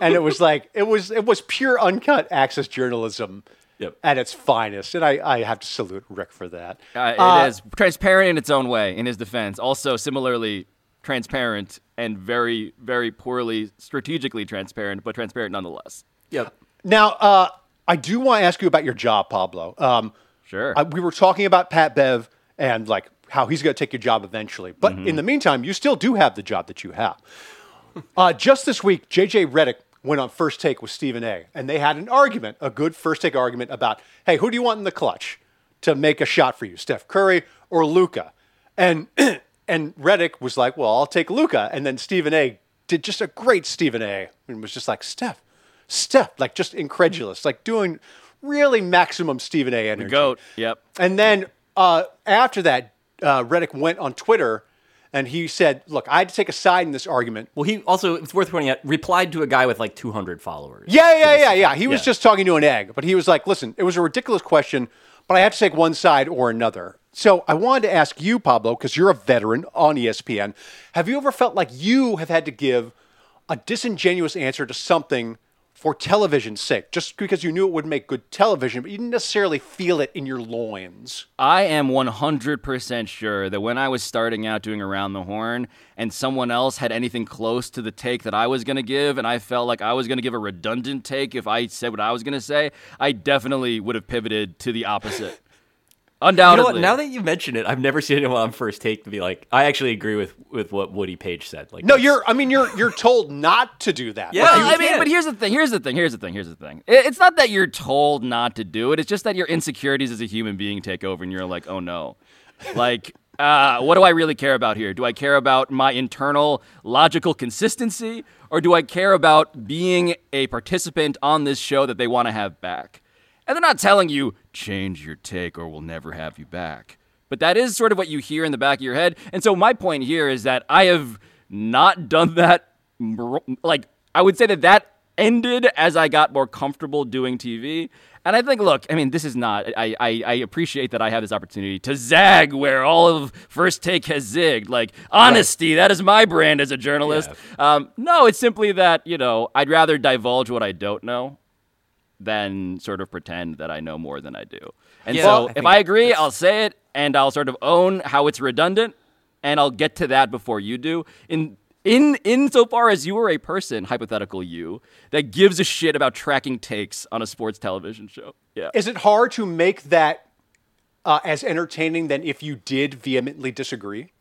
And it was like it was it was pure uncut access journalism Yep. at its finest. And I, I have to salute Rick for that. Uh, it Uh, is transparent in its own way. In his defense, also similarly transparent and very, very poorly strategically transparent, but transparent nonetheless. Yep. Now, uh, I do want to ask you about your job, Pablo. Um, Sure. I, we were talking about Pat Bev and like how he's going to take your job eventually. But Mm-hmm. in the meantime, you still do have the job that you have. Uh, just this week, JJ Redick went on first take with Stephen A. And they had an argument, a good first take argument about, hey, who do you want in the clutch to make a shot for you, Steph Curry or Luka? And and Redick was like, well, I'll take Luka. And then Stephen A. did just a great Stephen A. and was just like, Steph, Steph, like just incredulous, like doing really maximum Stephen A. energy. The Goat. Yep. And then uh, after that, uh, Redick went on Twitter and he said, "Look, I had to take a side in this argument." Well, he also it's worth pointing out replied to a guy with like 200 followers. Yeah, yeah, yeah, yeah. He was Yeah. just talking to an egg, but he was like, "Listen, it was a ridiculous question, but I have to take one side or another." So I wanted to ask you, Pablo, because you're a veteran on ESPN. Have you ever felt like you have had to give a disingenuous answer to something for television's sake, just because you knew it would make good television, but you didn't necessarily feel it in your loins? I am 100% sure that when I was starting out doing Around the Horn and someone else had anything close to the take that I was going to give, and I felt like I was going to give a redundant take if I said what I was going to say, I definitely would have pivoted to the opposite. You know Undoubtedly. Now that you mention it, I've never seen anyone on first take to be like, I actually agree with with what Woody Paige said. Like, No, that's- you're. I mean, you're. You're told not to do that. Yeah, Like, Well, I mean, can't. but here's the thing. Here's the thing. Here's the thing. Here's the thing. It's not that you're told not to do it. It's just that your insecurities as a human being take over, and you're like, oh no, like Uh, what do I really care about here? Do I care about my internal logical consistency, or do I care about being a participant on this show that they want to have back? And they're not telling you, change your take or we'll never have you back. But that is sort of what you hear in the back of your head. And so my point here is that I have not done that. Like, I would say that that ended as I got more comfortable doing TV. And I think, look, I mean, this is not. I, I, I, appreciate that I have this opportunity to zag where all of First Take has zigged. Like honesty, right. that is my brand as a journalist. Yeah. Um, no, it's simply that you know I'd rather divulge what I don't know than sort of pretend that I know more than I do. And yeah, so, I if I agree, I'll say it, and I'll sort of own how it's redundant, and I'll get to that before you do. In in insofar as you are a person, hypothetical you, that gives a shit about tracking takes on a sports television show. Yeah. Is it hard to make that uh, as entertaining than if you did vehemently disagree?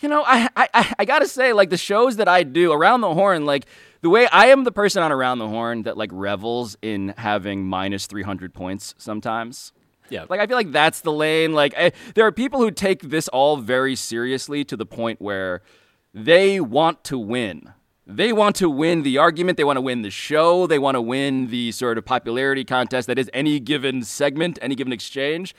You know, I, I I gotta say, like the shows that I do around the horn, like the way I am the person on around the horn that like revels in having minus three hundred points sometimes. Yeah. Like I feel like that's the lane. Like I, there are people who take this all very seriously to the point where they want to win. They want to win the argument. They want to win the show. They want to win the sort of popularity contest that is any given segment, any given exchange.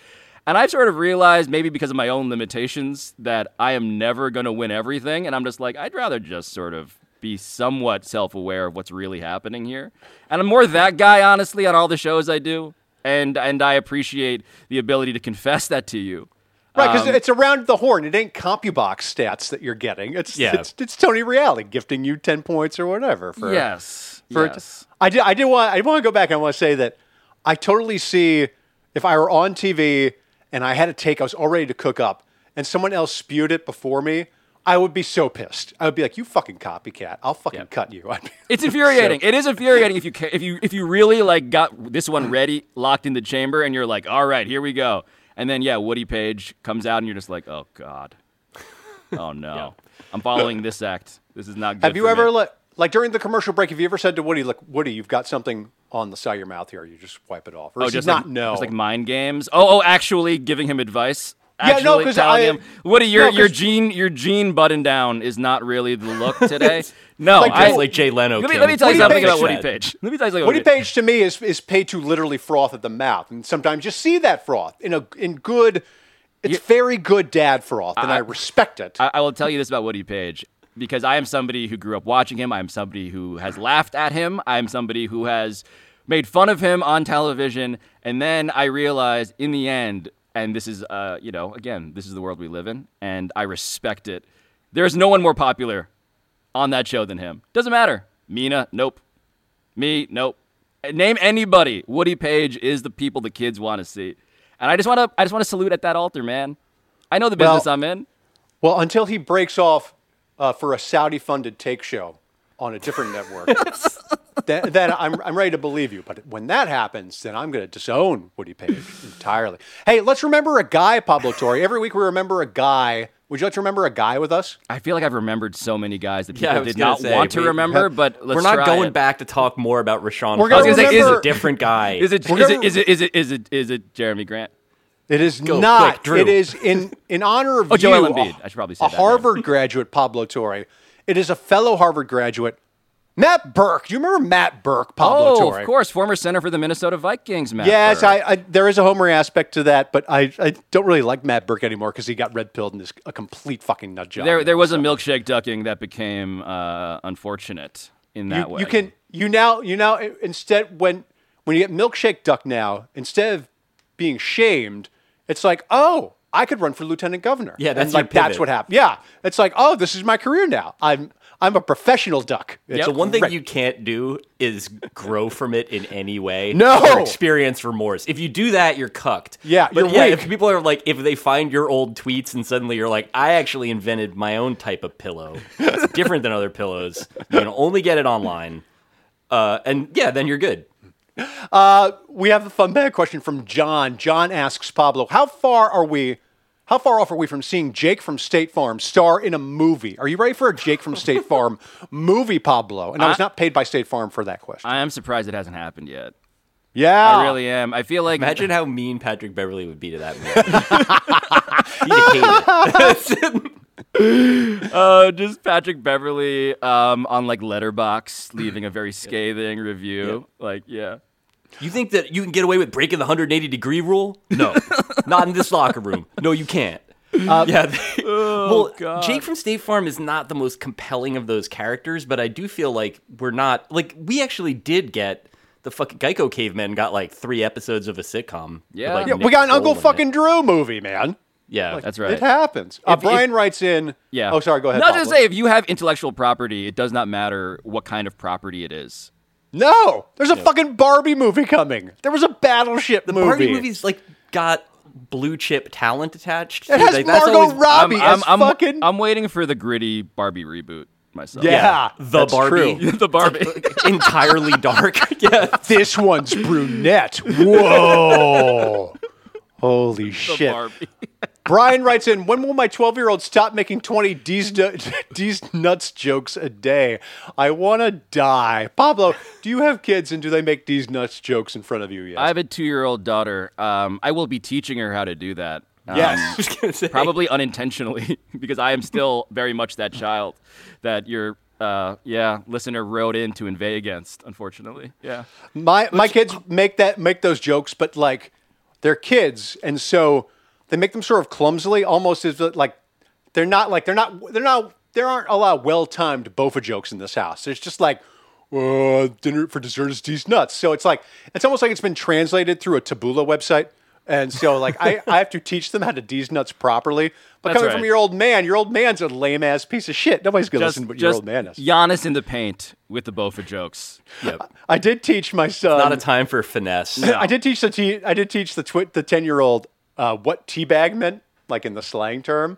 And I've sort of realized, maybe because of my own limitations, that I am never going to win everything. And I'm just like, I'd rather just sort of be somewhat self aware of what's really happening here. And I'm more that guy, honestly, on all the shows I do. And, and I appreciate the ability to confess that to you. Right, because um, it's around the horn. It ain't CompuBox stats that you're getting. It's yeah. it's, it's Tony Reali gifting you ten points or whatever. For yes, for yes. I did. I did want. I want to go back. And I want to say that I totally see if I were on TV and I had a take I was all ready to cook up, and someone else spewed it before me. I would be so pissed. I would be like, "You fucking copycat! I'll fucking cut you." it's infuriating. So. It is infuriating if you if you if you really like got this one ready, locked in the chamber, and you're like, "All right, here we go." And then yeah, Woody Paige comes out, and you're just like, oh god, oh no, yeah. I'm following this act. This is not good. Have you ever me. like like during the commercial break? Have you ever said to Woody, like Woody, you've got something on the side of your mouth here? You just wipe it off, or oh, just like, not know? Just like mind games. Oh, oh, actually giving him advice actually yeah, no, because telling I, him, Woody, your no, your jean your jean button down is not really the look today. no, like, I like Jay Leno. Let me, let me tell Woody you something Page about Woody Paige. Let me tell you something. Woody Paige to me is is paid to literally froth at the mouth, and sometimes you see that froth in a in good. It's you, very good dad froth, and I, I respect it. I, I will tell you this about Woody Paige because I am somebody who grew up watching him. I am somebody who has laughed at him. I am somebody who has made fun of him on television. And then I realized in the end, and this is, uh, you know, again, this is the world we live in, and I respect it. There's no one more popular on that show than him. Doesn't matter. Mina, nope. Me, nope. Name anybody. Woody Paige is the people the kids want to see, and I just want to, I just want to salute at that altar, man. I know the business well, I'm in. Well, until he breaks off uh, for a Saudi-funded take show on a different network, then, then I'm, I'm ready to believe you. But when that happens, then I'm going to disown Woody Paige entirely. Hey, let's remember a guy, Pablo Torre. Every week we remember a guy. Would you like to remember a guy with us? I feel like I've remembered so many guys that people yeah, did not say, want to remember, have, but we're not going it. back to talk more about Richaun. We're going to say, is a different guy. Is it, is, it, is, it, is, it, is, it, is it Jerami Grant? It is Go not. Quick, it is in, in honor of oh, you, Joel Embiid. I should probably say a Harvard graduate, Pablo Torre. It is a fellow Harvard graduate Matt Birk. Do you remember Matt Birk, Pablo oh, Torre? of course, former center for the Minnesota Vikings. Matt yes, I, I, there is a homer aspect to that, but I, I don't really like Matt Birk anymore because he got red pilled and is a complete fucking nut job. There, there was a milkshake ducking that became uh, unfortunate in that you, way. You can you now you now instead when when you get milkshake duck now instead of being shamed, it's like oh I could run for lieutenant governor. Yeah, that's and like pivot. that's what happened. Yeah, it's like oh this is my career now. I'm I'm a professional duck. It's yep. one thing you can't do is grow from it in any way. No, or experience remorse. If you do that, you're cucked. Yeah, but yeah, weak. if people are like, if they find your old tweets and suddenly you're like, I actually invented my own type of pillow. It's different than other pillows. You can only get it online. Uh, and yeah, then you're good. Uh, we have a fun bag question from John. John asks Pablo, how far are we? How far off are we from seeing Jake from State Farm star in a movie? Are you ready for a Jake from State Farm movie, Pablo? And I, I was not paid by State Farm for that question. I am surprised it hasn't happened yet. Yeah, I really am. I feel like imagine how mean Patrick Beverley would be to that movie. He'd hate it. Uh, just Patrick Beverley um, on like Letterboxd leaving a very scathing review. Like, yeah. You think that you can get away with breaking the 180 degree rule? No, not in this locker room. No, you can't. yeah. they- well, God. Jake from State Farm is not the most compelling of those characters, but I do feel like we're not like we actually did get the fucking Geico caveman got like three episodes of a sitcom. with, Yeah. like, Yeah, we got an Uncle in it. fucking Drew movie, man. Yeah, That's right. It happens. Uh, If- Brian if- writes in. Yeah. Oh, sorry. Go ahead. Not just Pablo. say if you have intellectual property, it does not matter what kind of property it is. No, there's a fucking Barbie movie coming. There was a Battleship the movie. Barbie movies like got blue chip talent attached. To It has Like, that's Margot always- Robbie I'm, as I'm, fucking. I'm waiting for the gritty Barbie reboot myself. yeah, the that's Barbie. true. the Barbie. entirely dark. yeah, This one's brunette. Whoa. Holy the shit. Barbie. Brian writes in, when will my 12 year old stop making 20 D's, nu- D's nuts jokes a day? I want to die. Pablo, do you have kids and do they make D's nuts jokes in front of you yet? I have a two-year-old daughter. Um, I will be teaching her how to do that. Um, yes. I was gonna say. probably unintentionally because I am still very much that child that your uh, yeah listener wrote in to inveigh against. Unfortunately, yeah. My my kids make that make those jokes, but like they're kids, and so they make them sort of clumsily, almost as like they're not like they're not they're not there aren't a lot of well timed bofa jokes in this house. It's just like uh, dinner for dessert is these nuts. So it's like it's almost like it's been translated through a Taboola website. And so, like, I, I have to teach them how to D's nuts properly. But That's coming from your old man, your old man's a lame ass piece of shit. Nobody's gonna Just, listen to what your old man is. Giannis in the paint with the Bofa jokes. Yep. I did teach my son. Not a time for finesse. I did teach the te- I did teach the twi- the ten year old uh, what teabag meant, like in the slang term,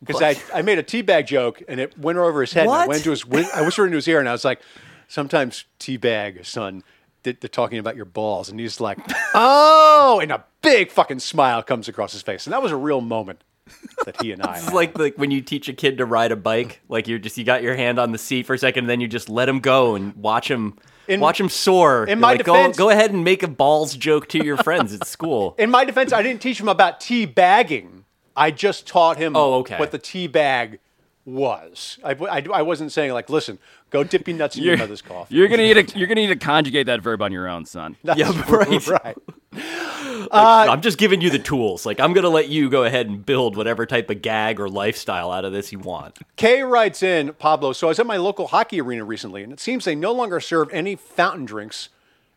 because I, I made a teabag joke and it went over his head. And I went into his I whispered into his ear and I was like, sometimes teabag, son. they- They're talking about your balls, and he's like, "Oh!" And a big fucking smile comes across his face, and that was a real moment that he and I. It's like like when you teach a kid to ride a bike, like you're just you got your hand on the seat for a second, and then you just let him go and watch him In- watch him soar. in You're my like, defense- go go ahead and make a balls joke to your friends at school. In my defense, I didn't teach him about tea bagging. I just taught him Oh, okay. what the tea bag was. I, I, I wasn't saying like, listen, go dip your nuts in your mother's coffee. You're gonna need to you're gonna need to conjugate that verb on your own, son. yeah, right. right. Uh, I'm just giving you the tools. Like I'm gonna let you go ahead and build whatever type of gag or lifestyle out of this you want. Kay writes in, Pablo, so I was at my local hockey arena recently, and it seems they no longer serve any fountain drinks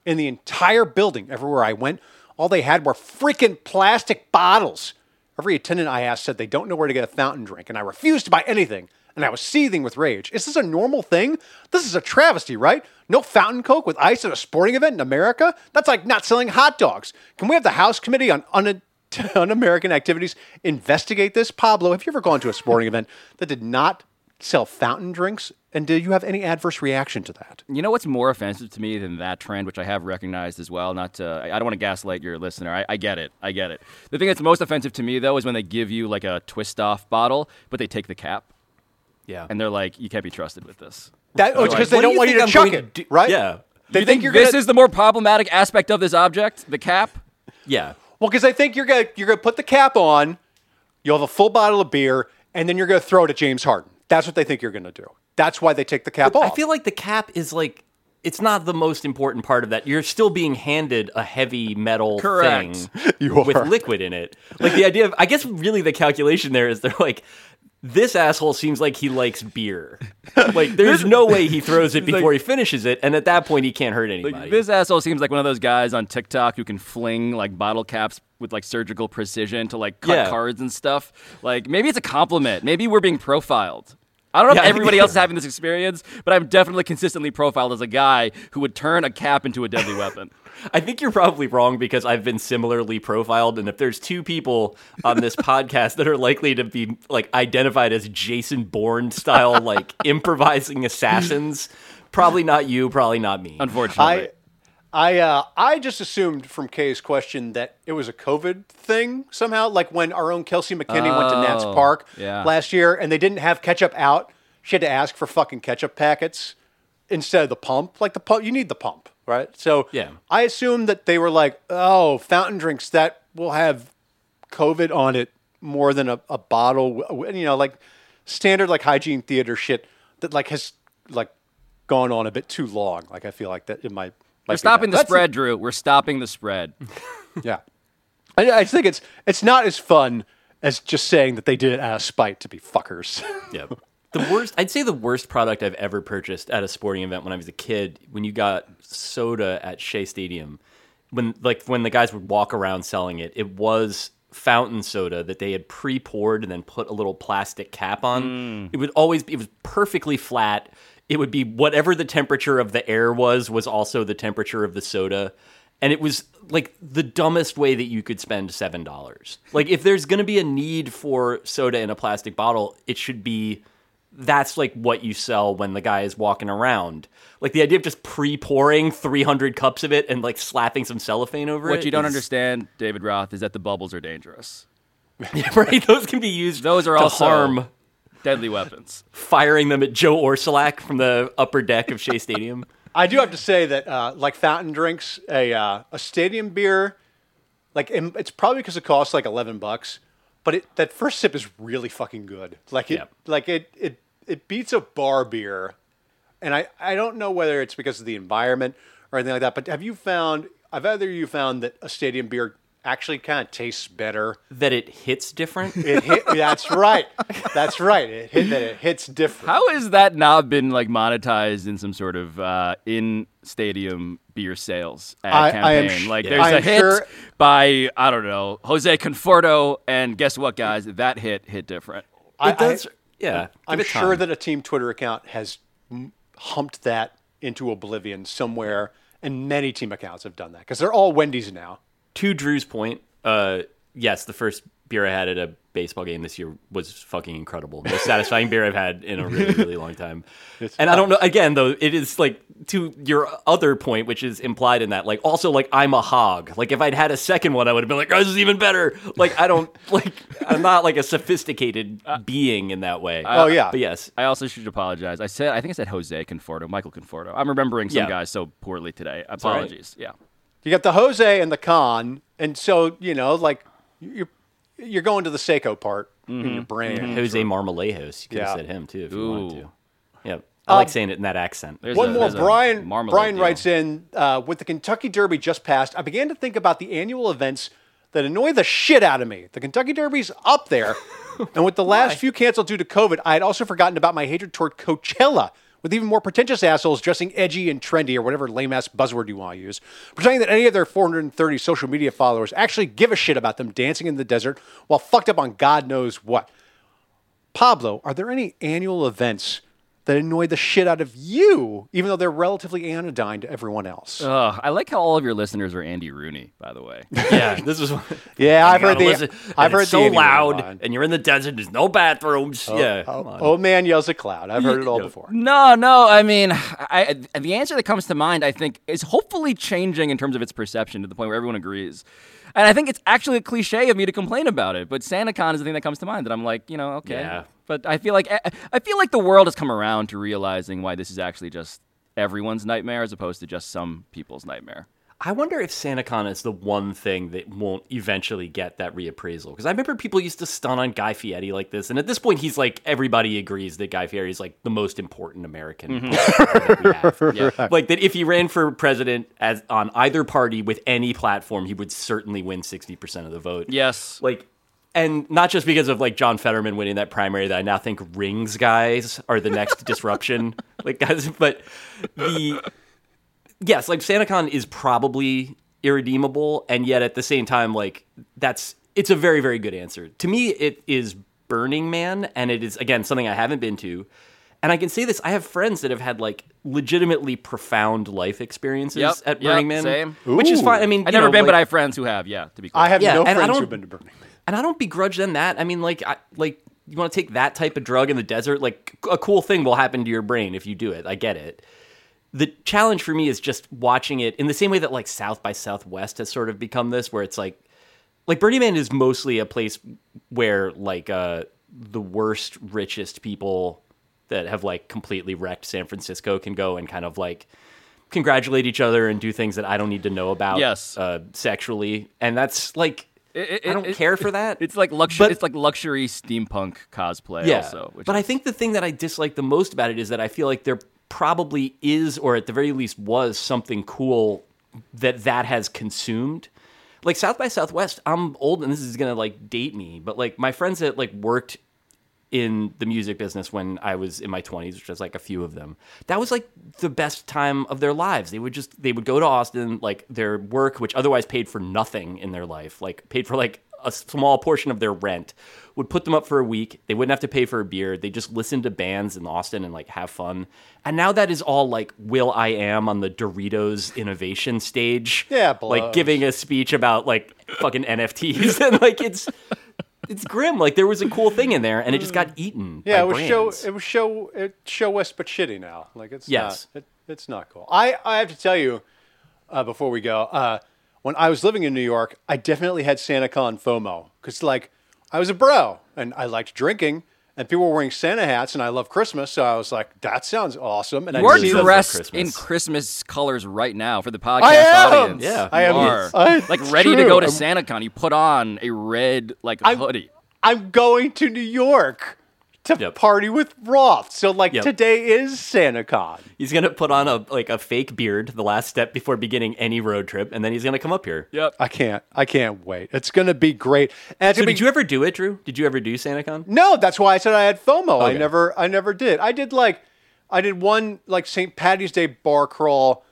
in the entire building. Everywhere I went, all they had were freaking plastic bottles. Every attendant I asked said they don't know where to get a fountain drink, and I refused to buy anything, and I was seething with rage. Is this a normal thing? This is a travesty, right? No fountain Coke with ice at a sporting event in America? That's like not selling hot dogs. Can we have the House Committee on Un- Un-American Activities investigate this? Pablo, have you ever gone to a sporting event that did not sell fountain drinks? And did you have any adverse reaction to that? You know what's more offensive to me than that trend, which I have recognized as well. Not to, I don't want to gaslight your listener. I, I get it. I get it. The thing that's most offensive to me though is when they give you like a twist off bottle, but they take the cap Yeah. and they're like, "You can't be trusted with this." That, oh, it's because they What do don't want you to I'm chuck it, do- right? Yeah. They you think, think you're this gonna, is the more problematic aspect of this object, the cap? Yeah. well because they think you're gonna you're gonna put the cap on, you'll have a full bottle of beer, and then you're gonna throw it at James Harden. That's what they think you're gonna do. That's why they take the cap I off. I feel like the cap is like it's not the most important part of that. You're still being handed a heavy metal Correct. thing with liquid in it. Like the idea of I guess really the calculation there is they're like this asshole seems like he likes beer. Like there's no way he throws it before he finishes it, and at that point he can't hurt anybody. Like, this asshole seems like one of those guys on TikTok who can fling like bottle caps with like surgical precision to like cut Yeah. cards and stuff. Like maybe it's a compliment. Maybe we're being profiled. I don't know Yeah, if everybody else is having this experience, but I'm definitely consistently profiled as a guy who would turn a cap into a deadly weapon. I think you're probably wrong because I've been similarly profiled, and if there's two people on this podcast that are likely to be like identified as Jason Bourne style, like improvising assassins, probably not you, probably not me. Unfortunately. I I uh, I just assumed from Kay's question that it was a COVID thing somehow, like when our own Kelsey McKinney went to Nats Oh, Park yeah. last year and they didn't have ketchup out. She had to ask for fucking ketchup packets instead of the pump. Like the pump, you need the pump, right? So Yeah. I assumed that they were like, oh, fountain drinks that will have COVID on it more than a, a bottle, w- w- you know, like standard like hygiene theater shit that like has like gone on a bit too long. Like I feel like that it might. We're stopping the That's spread, Drew. We're stopping the spread. Yeah, I, I think it's it's not as fun as just saying that they did it out of spite to be fuckers. Yeah. The worst, I'd say the worst product I've ever purchased at a sporting event when I was a kid, when you got soda at Shea Stadium, when like when the guys would walk around selling it, it was fountain soda that they had pre-poured and then put a little plastic cap on. Mm. It would always be, it was perfectly flat. It would be whatever the temperature of the air was was also the temperature of the soda. And it was like the dumbest way that you could spend seven dollars. Like if there's gonna be a need for soda in a plastic bottle, it should be that's like what you sell when the guy is walking around. Like the idea of just pre-pouring 300 cups of it and like slapping some cellophane over it. What you don't is- understand, David Roth, is that the bubbles are dangerous. right? Those can be used. Those are to also harm deadly weapons. firing them at Joe Orsulak from the upper deck of Shea Stadium. I do have to say that, uh, like fountain drinks, a uh, a stadium beer, like it's probably because it costs like eleven bucks, but it that first sip is really fucking good. Like it, Yep. like it, it, it beats a bar beer, and I, I don't know whether it's because of the environment or anything like that. But have you found? I've either you found that a stadium beer actually kind of tastes better? That it hits different. It hit, that's right. That's right. It hit that it hits different. How has that not been like monetized in some sort of uh, in stadium beer sales ad I- I campaign? am sh- like Yeah. there's I a am hit sure- by I don't know Jose Conforto, and guess what, guys? That hit hit different. I- It does. I- yeah. I'm give sure time. that a team Twitter account has humped that into oblivion somewhere, and many team accounts have done that because they're all Wendy's now. To Drew's point, uh, yes, the first beer I had at a baseball game this year was fucking incredible. Most satisfying beer I've had in a really, really long time. and I don't know. Again, though, it is like to your other point, which is implied in that. Like, also, like I'm a hog. Like, if I'd had a second one, I would have been like, oh, this is even better. Like, I don't like. I'm not like a sophisticated being in that way. Oh, yeah. but yes, I also should apologize. I said I think I said Jose Conforto, Michael Conforto. I'm remembering some Yeah. guys so poorly today. all right. Apologies. Yeah. You got the Jose and the Con, and so you know, like you're you're going to the Seiko part in your mm-hmm. brain. Mm-hmm. Jose Marmolejos. You could have Yeah. said him too if you wanted to. Yeah, I um, like saying it in that accent. There's One a- more. Brian Brian deal. writes in uh, with the Kentucky Derby just passed. I began to think about the annual events that annoy the shit out of me. The Kentucky Derby's up there, and with the last few canceled due to COVID, I had also forgotten about my hatred toward Coachella. With even more pretentious assholes dressing edgy and trendy, or whatever lame ass buzzword you want to use, pretending that any of their 430 social media followers actually give a shit about them dancing in the desert while fucked up on God knows what. Pablo, are there any annual events that annoy the shit out of you, even though they're relatively anodyne to everyone else? Ugh, I like how all of your listeners are Andy Rooney, by the way. yeah, this is. yeah, I've heard gotta the. listen, I've heard it's so Andy loud, line. and you're in the desert. There's no bathrooms. Oh, yeah, Oh, come on. old man yells at cloud. I've heard it all before. No, no. I mean, I, the answer that comes to mind, I think, is hopefully changing in terms of its perception to the point where everyone agrees. And I think it's actually a cliche of me to complain about it, but SantaCon is the thing that comes to mind that I'm like, you know, okay. Yeah. But I feel like I- I feel like the world has come around to realizing why this is actually just everyone's nightmare as opposed to just some people's nightmare. I wonder if SantaCon is the one thing that won't eventually get that reappraisal. Because I remember people used to stun on Guy Fieri like this, and at this point, he's like everybody agrees that Guy Fieri is like the most important American. Mm-hmm. that we have. Like that, if he ran for president as on either party with any platform, he would certainly win sixty percent of the vote. Yes. like and not just because of like John Fetterman winning that primary that I now think rings guys are the next disruption like guys but the yes like SantaCon is probably irredeemable and yet at the same time like that's it's a very very good answer to me it is Burning Man and it is again something I haven't been to and I can say this I have friends that have had like legitimately profound life experiences Yep, at yep, Burning Man same. which is fine I mean I've never know, been, like- but I have friends who have. Yeah, to be clear. I have Yeah, no friends who've been to Burning Man. and I don't begrudge them that. I mean, like, I, like you want to take that type of drug in the desert, like a cool thing will happen to your brain if you do it. I get it. The challenge for me is just watching it in the same way that like South by Southwest has sort of become this, where it's like, like Burning Man is mostly a place where like uh, the worst, richest people that have like completely wrecked San Francisco can go and kind of like congratulate each other and do things that I don't need to know about Yes. uh, sexually. And that's like It- it- I don't it- care for that. It's like luxury. But- it's like luxury steampunk cosplay. yeah. Also, which but I think the thing that I dislike the most about it is that I feel like there probably is, or at the very least was, something cool that that has consumed. Like South by Southwest, I'm old, and this is gonna like date me, but like my friends that like worked in the music business when I was in my 20s, which was like a few of them. That was like the best time of their lives. They would just they would go to Austin, like their work, which otherwise paid for nothing in their life, like paid for like a small portion of their rent, would put them up for a week. They wouldn't have to pay for a beer. They just listen to bands in Austin and like have fun. And now that is all like will.i.am on the Doritos innovation stage. Yeah, like giving a speech about like fucking NFTs and like it's it's grim. Like there was a cool thing in there, and it just got eaten. Yeah, it was show. It was show. It show West, but shitty now. Like it's Yes. not. It, it's not cool. I I have to tell you, uh, before we go, uh, when I was living in New York, I definitely had SantaCon FOMO because like I was a bro and I liked drinking. And people were wearing Santa hats, and I love Christmas, so I was like, "That sounds awesome." And you I are see does love dressed Christmas. in Christmas colors right now for the podcast I am! audience. Yeah. I am. Are. I- like it's ready to go to I'm- SantaCon. You put on a red like I'm- hoodie. I'm going to New York to Yep. party with Roth. So like Yep. today is SantaCon. He's gonna put on a like a fake beard, the last step before beginning any road trip, and then he's gonna come up here. Yep. I can't. I can't wait. It's going to be great. And it's So gonna did you ever do it, Drew? Did you ever do SantaCon? No, that's why I said I had FOMO. I never. I never did. I did like, I did one like St. Patty's Day bar crawl.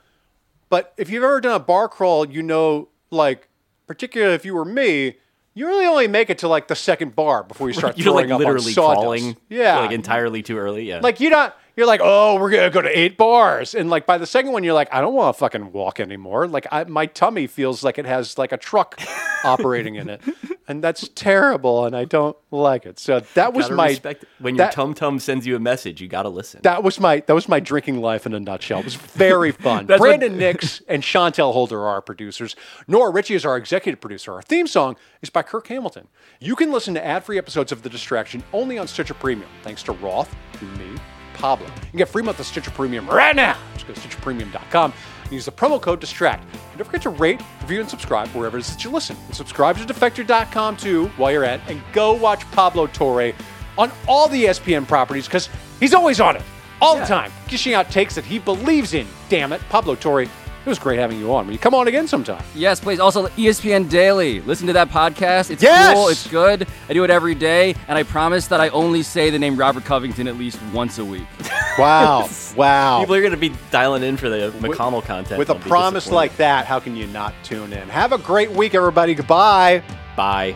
But if you've ever done a bar crawl, you know, like, particularly if you were me, you really only make it to like the second bar before you start You're throwing like up literally on sawdust. crawling, Yeah, like entirely too early. Yeah, like you don't you're like oh we're gonna go to eight bars. And like by the second one you're like i don't want to fucking walk anymore. Like I, my tummy feels like it has like a truck operating in it and that's terrible and i don't like it so that was my respect when your that- tum tum sends you a message, you gotta listen. that was my that was my drinking life in a nutshell. It was very fun. That's what- Brandon Nix and Chantel Holder are our producers. Nora Ritchie is our executive producer. Our theme song is by Kirk Hamilton. You can listen to ad-free episodes of The Distraction only on Stitcher Premium, thanks to Roth, me, Pablo. You can get free month of Stitcher Premium right now. Just go to stitcherpremium.com and use the promo code DISTRACT. And don't forget to rate, review, and subscribe wherever it is that you listen. And subscribe to Defector.com too while you're at, and go watch Pablo Torre on all the ESPN properties because he's always on it all the time, dishing out takes that he believes in. Damn it, Pablo Torre. It was great having you on. Will you come on again sometime? Yes, please. Also, ESPN Daily. Listen to that podcast. It's Yes! cool. It's good. I do it every day, and I promise that I only say the name Robert Covington at least once a week. Wow, wow. People are gonna be dialing in for the McConnell content With a promise like that, how can you not tune in? Have a great week, everybody. Goodbye. bye.